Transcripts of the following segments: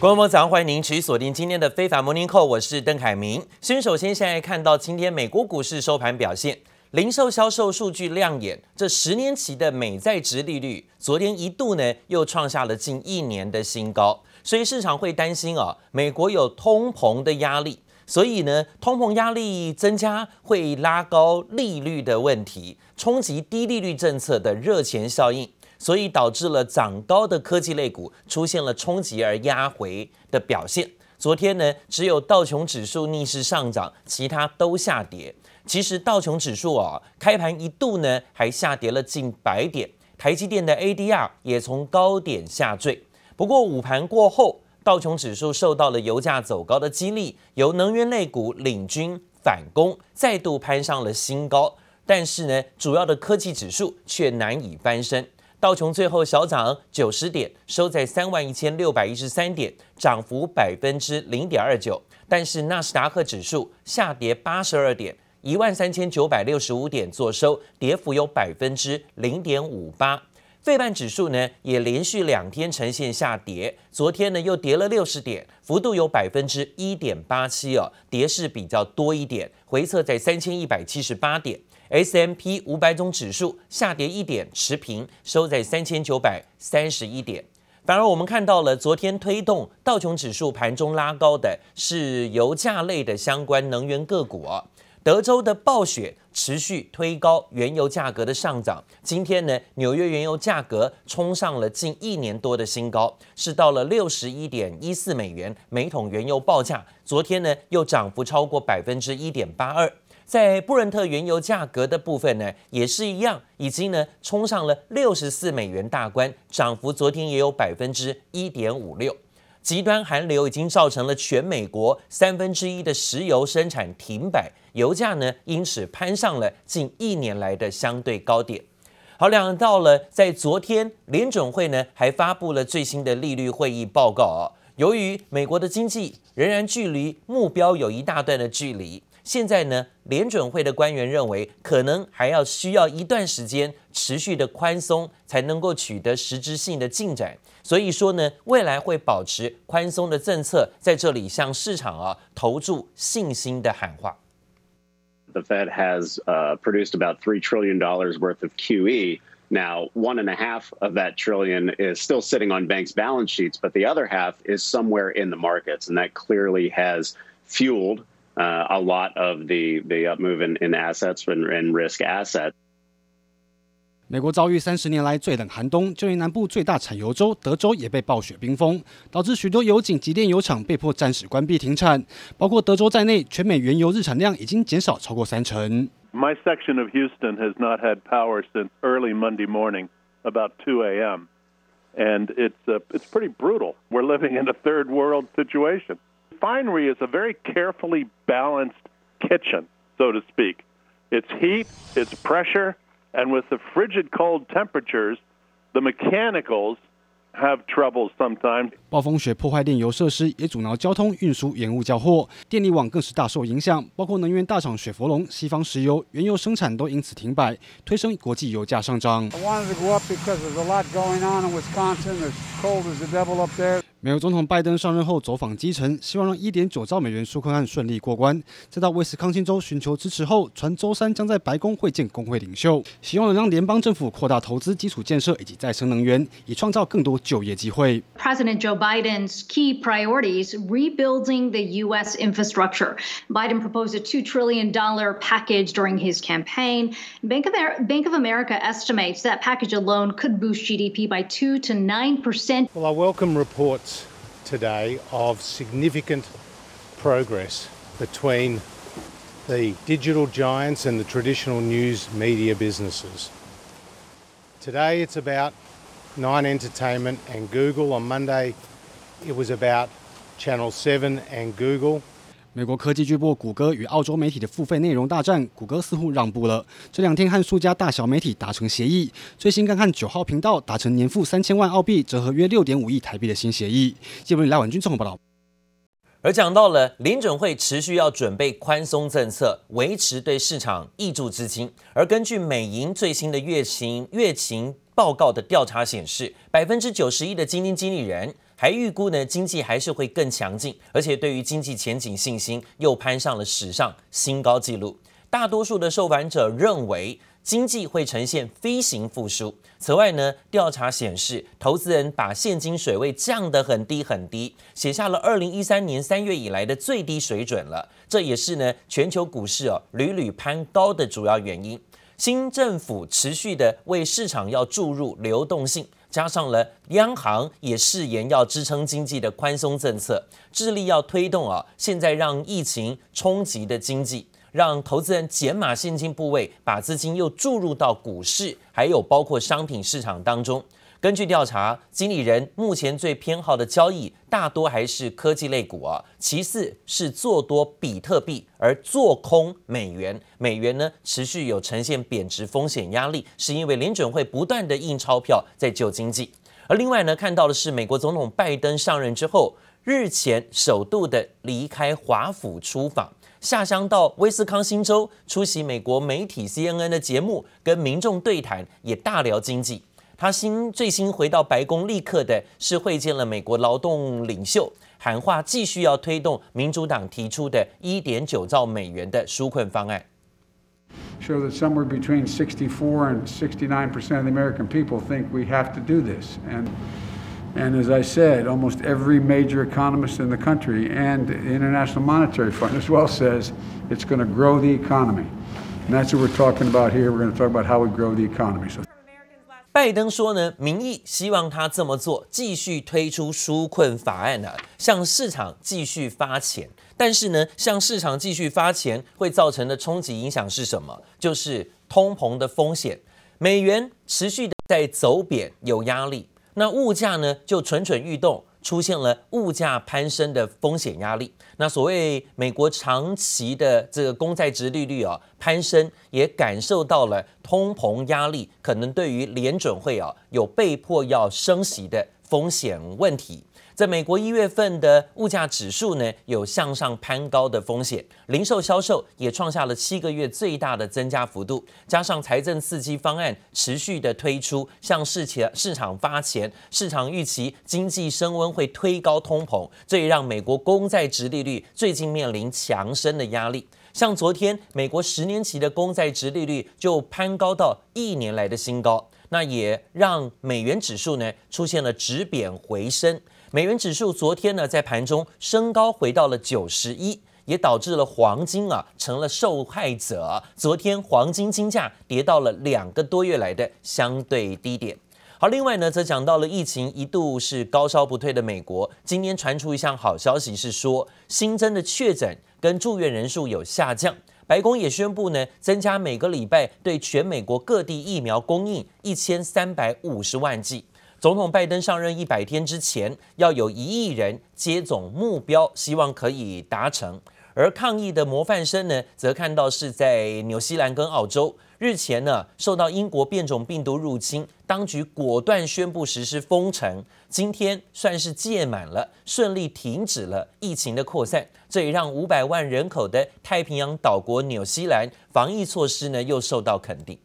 观众朋友早上欢迎您持续锁定今天的非凡 Morning Call，我是邓凯明。先首先现在看到今天美国股市收盘表现，零售销售数据亮眼，这十年期的美债殖利率昨天一度呢又创下了近一年的新高，所以市场会担心啊，美国有通膨的压力，所以呢通膨压力增加会拉高利率的问题，冲击低利率政策的热钱效应。所以导致了涨高的科技类股出现了冲击而压回的表现。昨天呢，只有道琼指数逆势上涨，其他都下跌。其实道琼指数啊，开盘一度呢还下跌了近百点，台积电的 ADR 也从高点下坠。不过午盘过后，道琼指数受到了油价走高的激励，由能源类股领军反攻，再度攀上了新高。但是呢，主要的科技指数却难以翻身。道琼最后小涨九十点，收在三万一千六百一十三点，涨幅百分之零点二九。但是纳斯达克指数下跌八十二点，一万三千九百六十五点作收，跌幅有百分之零点五八。费半指数呢也连续两天呈现下跌，昨天呢又跌了六十点，幅度有百分之一点八七哦，跌势比较多一点，回测在三千一百七十八点。S M P 五百种指数下跌一点，持平，收在三千九百三十一点。反而我们看到了，昨天推动道琼指数盘中拉高的是油价类的相关能源个股啊。德州的暴雪持续推高原油价格的上涨。今天呢，纽约原油价格冲上了近一年多的新高，是到了六十一点一四美元每桶原油报价。昨天呢，又涨幅超过百分之一点八二。在布伦特原油价格的部分呢，也是一样，已经呢冲上了六十四美元大关，涨幅昨天也有百分之一点五六。极端寒流已经造成了全美国三分之一的石油生产停摆，油价呢因此攀上了近一年来的相对高点。好，两到了在昨天联准会呢还发布了最新的利率会议报告啊，由于美国的经济仍然距离目标有一大段的距离。现在呢，联准会的官员认为，可能还要需要一段时间持续的宽松，才能够取得实质性的进展。所以说呢，未来会保持宽松的政策，在这里向市场啊投注信心的喊话。The Fed has uh, produced about three trillion dollars worth of QE. Now, one and a half of that trillion is still sitting on banks' balance sheets, but the other half is somewhere in the markets, and that clearly has fueled. Uh, a lot of the the up move in, in assets and, and risk assets. 美国遭遇三十年来最冷寒冬，就连南部最大产油州德州也被暴雪冰封，导致许多油井及炼油厂被迫暂时关闭停产。包括德州在内，全美原油日产量已经减少超过三成。My section of Houston has not had power since early Monday morning, about 2 a.m. And it's uh, it's pretty brutal. We're living in a third world situation. refinery is a very carefully balanced kitchen, so to speak. It's heat, it's pressure, and with the frigid cold temperatures, the mechanicals have trouble sometimes. 暴风雪破坏炼油设施，也阻挠交通运输，延误交货，电力网更是大受影响。包括能源大厂雪佛龙、西方石油、原油生产都因此停摆，推升国际油价上涨。 美国总统拜登上任后走访基层，希望让一点九兆美元纾困案顺利过关。再到威斯康星州寻求支持后，传周三将在白宫会见工会领袖，希望能让联邦政府扩大投资基础建设以及再生能源，以创造更多就业机会。President Joe Biden's key priorities rebuilding the U.S. infrastructure. Biden proposed a two trillion dollar package during his campaign. Bank of Bank of America estimates that package alone could boost GDP by two to nine percent. Well, I welcome reports. today of significant progress between the digital giants and the traditional news media businesses. Today it's about Nine Entertainment and Google. On Monday it was about Channel 7 and Google. 美国科技巨擘谷歌与澳洲媒体的付费内容大战，谷歌似乎让步了。这两天和数家大小媒体达成协议，最新刚和九号频道达成年付三千万澳币，折合约六点五亿台币的新协议。记者赖婉君综合报道。而讲到了联准会持续要准备宽松政策，维持对市场挹注资金。而根据美银最新的月情月情报告的调查显示，百分之九十一的基金经理人。还预估呢经济还是会更强劲，而且对于经济前景信心又攀上了史上新高纪录。大多数的受访者认为经济会呈现飞行复苏。此外呢，调查显示，投资人把现金水位降得很低很低，写下了二零一三年三月以来的最低水准了。这也是呢全球股市哦屡屡攀高的主要原因。新政府持续的为市场要注入流动性，加上了央行也誓言要支撑经济的宽松政策，致力要推动啊现在让疫情冲击的经济。让投资人减码现金部位，把资金又注入到股市，还有包括商品市场当中。根据调查，经理人目前最偏好的交易大多还是科技类股啊，其次是做多比特币，而做空美元。美元呢持续有呈现贬值风险压力，是因为联准会不断的印钞票在救经济。而另外呢，看到的是美国总统拜登上任之后，日前首度的离开华府出访。下乡到威斯康星州出席美国媒体 CNN 的节目，跟民众对谈，也大聊经济。他新最新回到白宫，立刻的是会见了美国劳动领袖，喊话继续要推动民主党提出的一点九兆美元的纾困方案。Show that somewhere between 64 and 69 percent of the American people think we have to do this and. And as I said, almost every major economist in the country and the International Monetary Fund as well says it's going to grow the economy. And that's what we're talking about here. We're going to talk about how we grow the economy. So 拜登说呢，民意希望他这么做，继续推出纾困法案、啊，向市场继续发钱。但是呢，向市场继续发钱会造成的冲击影响是什么？就是通膨的风险，美元持续的在走贬，有压力。那物价呢，就蠢蠢欲动，出现了物价攀升的风险压力。那所谓美国长期的这个公债值利率啊攀升，也感受到了通膨压力，可能对于联准会啊有被迫要升息的风险问题。在美国一月份的物价指数呢，有向上攀高的风险，零售销售也创下了七个月最大的增加幅度，加上财政刺激方案持续的推出，向市前市场发钱，市场预期经济升温会推高通膨，这也让美国公债殖利率最近面临强升的压力。像昨天美国十年期的公债殖利率就攀高到一年来的新高，那也让美元指数呢出现了止贬回升。美元指数昨天呢，在盘中升高回到了九十一，也导致了黄金啊成了受害者。昨天黄金金价跌到了两个多月来的相对低点。好，另外呢，则讲到了疫情一度是高烧不退的美国，今天传出一项好消息，是说新增的确诊跟住院人数有下降。白宫也宣布呢，增加每个礼拜对全美国各地疫苗供应一千三百五十万剂。总统拜登上任一百天之前，要有一亿人接种目标，希望可以达成。而抗疫的模范生呢，则看到是在纽西兰跟澳洲。日前呢，受到英国变种病毒入侵，当局果断宣布实施封城。今天算是届满了，顺利停止了疫情的扩散。这也让五百万人口的太平洋岛国纽西兰防疫措施呢，又受到肯定。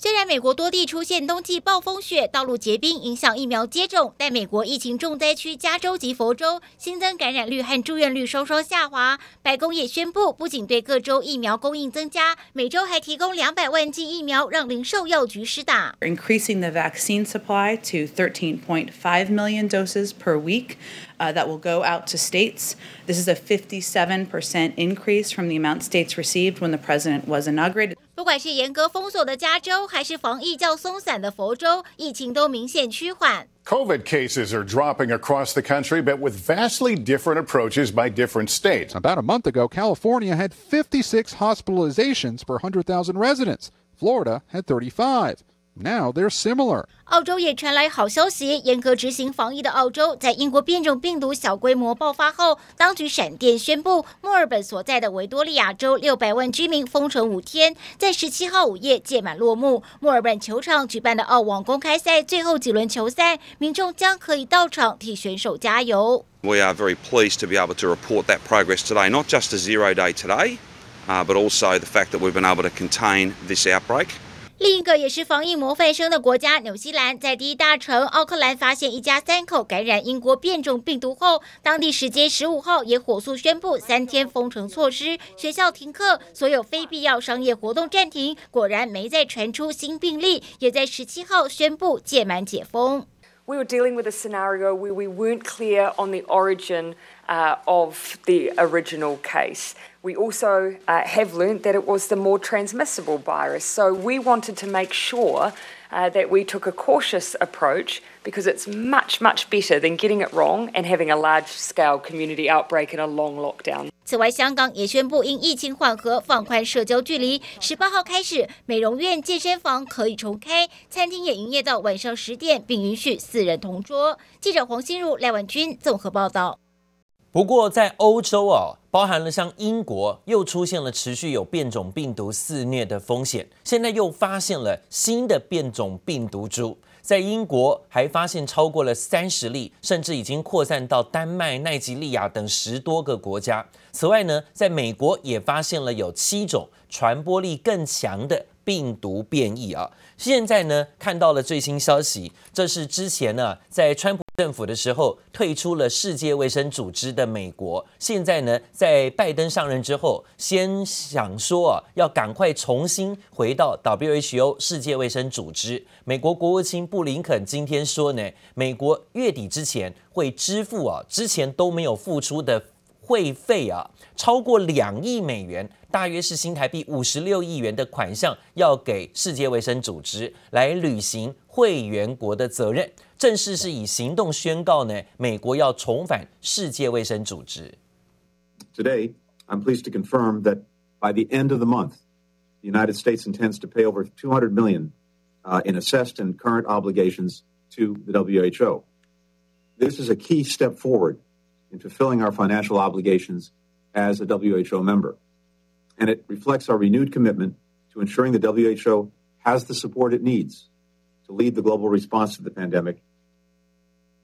虽然美国多地出现冬季暴风雪、道路结冰，影响疫苗接种，但美国疫情重灾区加州及佛州新增感染率和住院率双双下滑。白宫也宣布，不仅对各州疫苗供应增加，每州还提供两百万剂疫苗，让零售药局施打。Increasing the vaccine supply to 13.5 million doses per week. Uh, that will go out to states. This is a 57% increase from the amount states received when the president was inaugurated. 不管是严格封锁的加州，还是防疫较松散的佛州，疫情都明显趋缓。COVID cases are dropping across the country, but with vastly different approaches by different states. About a month ago, California had 56 hospitalizations per 100,000 residents. Florida had 35. Now they're similar. 澳洲也传来好消息，严格执行防疫的澳洲，在英国变种病毒小规模爆发后，当局闪电宣布，墨尔本所在的维多利亚州六百万居民封城五天，在十七号午夜届满落幕。墨尔本球场举办的澳网公开赛最后几轮球赛，民众将可以到场替选手加油。We are very pleased to be able to report that progress today, not just a zero day today, uh, but also the fact that we've been able to contain this outbreak. 另一个也是防疫模范生的国家，纽西兰在第一大城奥克兰发现一家三口感染英国变种病毒后，当地时间十五号也火速宣布三天封城措施，学校停课，所有非必要商业活动暂停。果然没再传出新病例，也在十七号宣布届满解封。We were dealing with a scenario where we weren't clear on the origin uh, of the original case. We also uh, have learned that it was the more transmissible virus. So we wanted to make sure uh, that we took a cautious approach because it's much, much better than getting it wrong and having a large scale community outbreak and a long lockdown. 此外，香港也宣布因疫情缓和，放宽社交距离。十八号开始，美容院、健身房可以重开，餐厅也营业到晚上十点，并允许四人同桌。记者黄心如、赖婉君综合报道。不过，在欧洲哦， 包含了像英国，又出现了持续有变种病毒肆虐的风险。现在又发现了新的变种病毒株。在英国还发现超过了三十例，甚至已经扩散到丹麦、奈及利亚等十多个国家。此外呢，在美国也发现了有七种传播力更强的病毒变异啊。现在呢，看到了最新消息，这是之前呢在川普政府的时候退出了世界卫生组织的美国，现在呢，在拜登上任之后，先想说啊，要赶快重新回到 WHO 世界卫生组织。美国国务卿布林肯今天说呢，美国月底之前会支付啊之前都没有付出的会费啊，超过两亿美元，大约是新台币五十六亿元的款项，要给世界卫生组织来履行会员国的责任。正式是以行动宣告呢，美国要重返世界卫生组织。Today, I'm pleased to confirm that by the end of the month, the United States intends to pay over 200 million in assessed and current obligations to the WHO. This is a key step forward in fulfilling our financial obligations as a WHO member, and it reflects our renewed commitment to ensuring the WHO has the support it needs to lead the global response to the pandemic.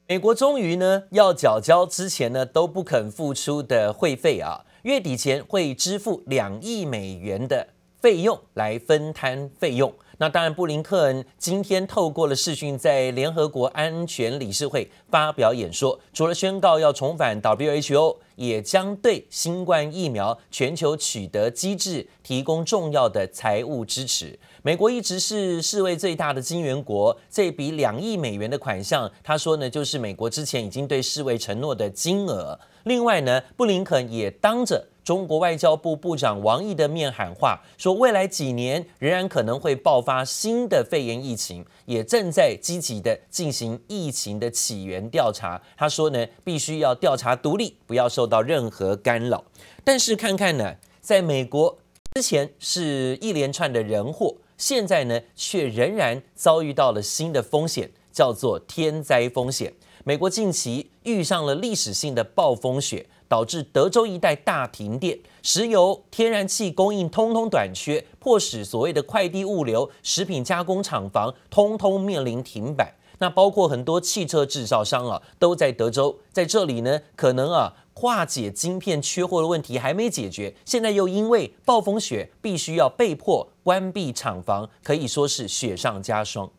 美国终于呢要缴交之前呢都不肯付出的会费啊，月底前会支付两亿美元的费用来分摊费用。 那当然，布林克恩今天透过了视讯，在联合国安全理事会发表演说，除了宣告要重返 WHO，也将对新冠疫苗全球取得机制提供重要的财务支持。美国一直是世卫最大的金援国，这笔两亿美元的款项，他说呢，就是美国之前已经对世卫承诺的金额。另外呢，布林肯也当着中国外交部部长王毅的面喊话，说未来几年仍然可能会爆发新的肺炎疫情，也正在积极的进行疫情的起源调查。他说呢，必须要调查独立，不要受到任何干扰。但是看看呢，在美国之前是一连串的人祸，现在呢却仍然遭遇到了新的风险，叫做天灾风险。美国近期遇上了历史性的暴风雪。导致德州一带大停电，石油、天然气供应通通短缺，迫使所谓的快递物流、食品加工厂房通通面临停摆。那包括很多汽车制造商啊，都在德州，在这里呢，可能啊化解晶片缺货的问题还没解决，现在又因为暴风雪，必须要被迫关闭厂房，可以说是雪上加霜。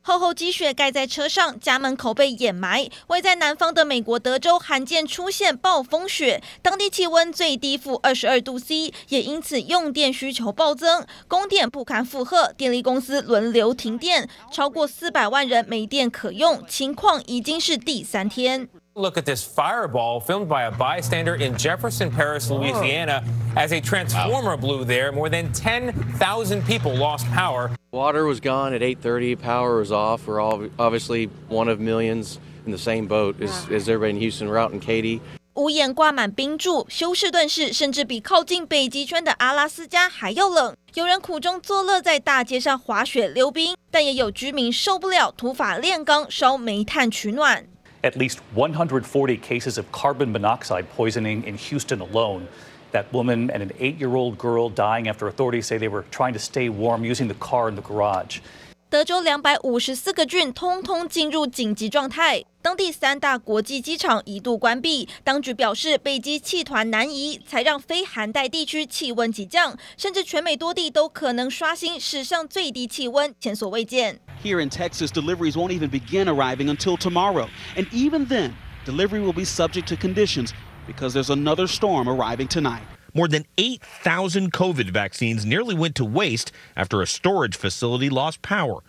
厚厚积雪盖在车上，家门口被掩埋。位在南方的美国德州罕见出现暴风雪，当地气温最低负二十二度 C，也因此用电需求暴增，供电不堪负荷，电力公司轮流停电，超过四百万人没电可用，情况已经是第三天。Look at this fireball filmed by a bystander in Jefferson Parish, Louisiana, as a transformer blew there. More than 10,000 people lost power. Water was gone at 8:30. Power was off. We're all obviously one of millions in the same boat as, as everybody in Houston, Routt and Katy. 屋檐挂满冰柱，休士顿市甚至比靠近北极圈的阿拉斯加还要冷。有人苦中作乐，在大街上滑雪溜冰，但也有居民受不了，土法炼钢烧煤炭取暖。 At least 140 cases of carbon monoxide poisoning in Houston alone. That woman and an eight year old girl dying after authorities say they were trying to stay warm using the car in the garage. 德州两百五十四个郡通通进入紧急状态，当地三大国际机场一度关闭。当局表示，北极气团南移才让非寒带地区气温急降，甚至全美多地都可能刷新史上最低气温，前所未见。Here in Texas, deliveries won't even begin arriving until tomorrow, and even then, delivery will be subject to conditions because there's another storm arriving tonight. More than 8,000 COVID vaccines nearly went to waste after a storage facility lost power.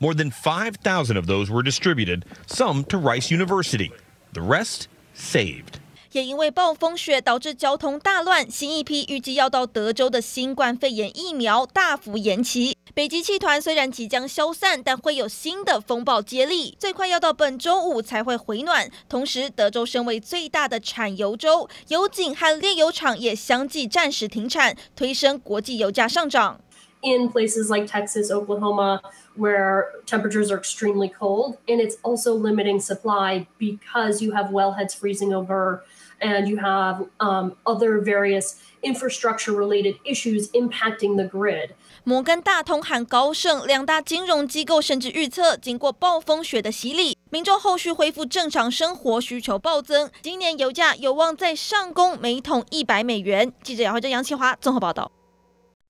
More than 5,000 of those were distributed, some to Rice University. The rest saved. 也因为暴风雪导致交通大乱，新一批预计要到德州的新冠肺炎疫苗大幅延期。北极气团虽然即将消散，但会有新的风暴接力，最快要到本周五才会回暖。同时，德州身为最大的产油州，油井和炼油厂也相继暂时停产，推升国际油价上涨。In places like Texas, Oklahoma, where temperatures are extremely cold, and it's also limiting supply because you have wellheads freezing over. And you have um, other various infrastructure-related issues impacting the grid. 摩根大通和高盛两大金融机构甚至预测，经过暴风雪的洗礼，民众后续恢复正常生活需求暴增，今年油价有望再上攻每桶一百美元。记者姚慧珍、杨启华综合报道。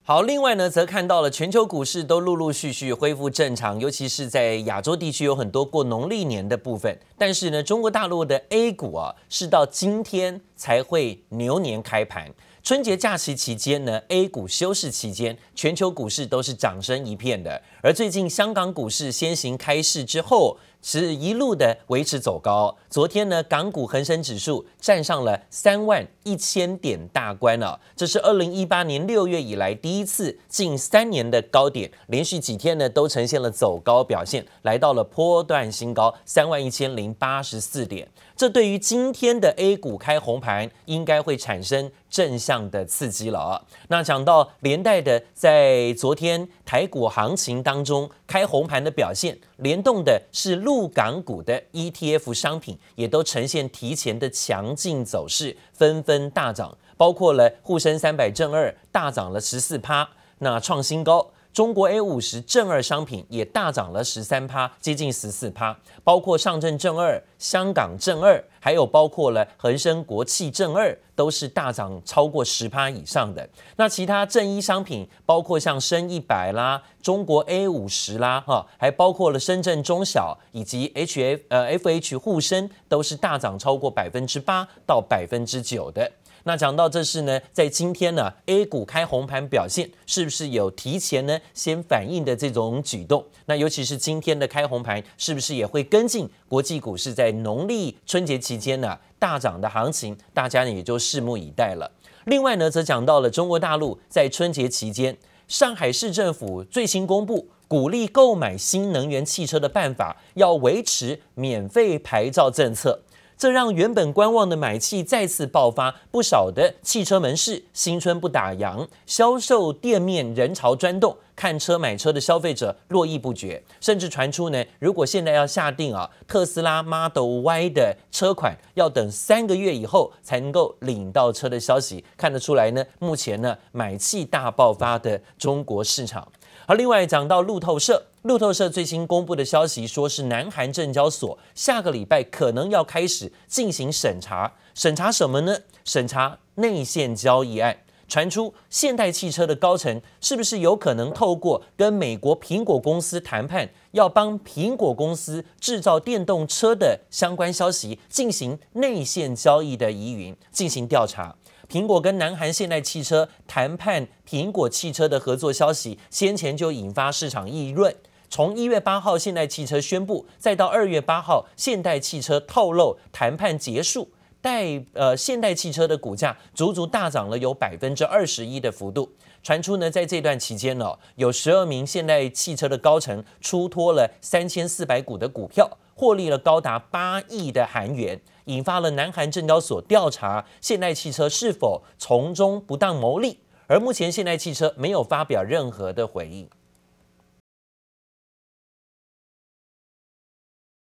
好，另外呢，则看到了全球股市都陆陆续续恢复正常，尤其是在亚洲地区有很多过农历年的部分。但是呢，中国大陆的 A 股啊，是到今天才会牛年开盘。春节假期期间呢，A 股休市期间，全球股市都是涨声一片的。而最近香港股市先行开市之后，是一路的维持走高。昨天呢，港股恒生指数站上了三万一千点大关了，这是二零一八年六月以来第一次近三年的高点，连续几天呢都呈现了走高表现，来到了波段新高三万一千零八十四点。这对于今天的 A 股开红盘，应该会产生正向的刺激了啊。那讲到连带的，在昨天台股行情当当中开红盘的表现，联动的是陆港股的 ETF 商品，也都呈现提前的强劲走势，纷纷大涨，包括了沪深三百正二大涨了十四趴，那创新高。中国 A 五十正二商品也大涨了十三趴，接近十四趴，包括上证正二、香港正二，还有包括了恒生国企正二，都是大涨超过十趴以上的。那其他正一商品，包括像深一百啦、中国 A 五十啦，哈，还包括了深圳中小以及 HF 呃 FH 沪深，都是大涨超过百分之八到百分之九的。那讲到这是呢，在今天呢，A 股开红盘表现是不是有提前呢先反应的这种举动？那尤其是今天的开红盘，是不是也会跟进国际股市在农历春节期间呢大涨的行情？大家呢也就拭目以待了。另外呢，则讲到了中国大陆在春节期间，上海市政府最新公布鼓励购买新能源汽车的办法，要维持免费牌照政策。这让原本观望的买气再次爆发，不少的汽车门市新春不打烊，销售店面人潮钻动，看车买车的消费者络绎不绝，甚至传出呢，如果现在要下定啊特斯拉 Model Y 的车款，要等三个月以后才能够领到车的消息，看得出来呢，目前呢买气大爆发的中国市场。而另外讲到路透社，路透社最新公布的消息说是南韩证交所下个礼拜可能要开始进行审查，审查什么呢？审查内线交易案。传出现代汽车的高层是不是有可能透过跟美国苹果公司谈判，要帮苹果公司制造电动车的相关消息进行内线交易的疑云，进行调查。苹果跟南韩现代汽车谈判苹果汽车的合作消息，先前就引发市场议论。从一月八号现代汽车宣布，再到二月八号现代汽车透露谈判结束，代呃现代汽车的股价足足大涨了有百分之二十一的幅度。传出呢，在这段期间呢、有十二名现代汽车的高层出脱了三千四百股的股票，获利了高达八亿的韩元。引发了南韩证交所调查现代汽车是否从中不当牟利，而目前现代汽车没有发表任何的回应。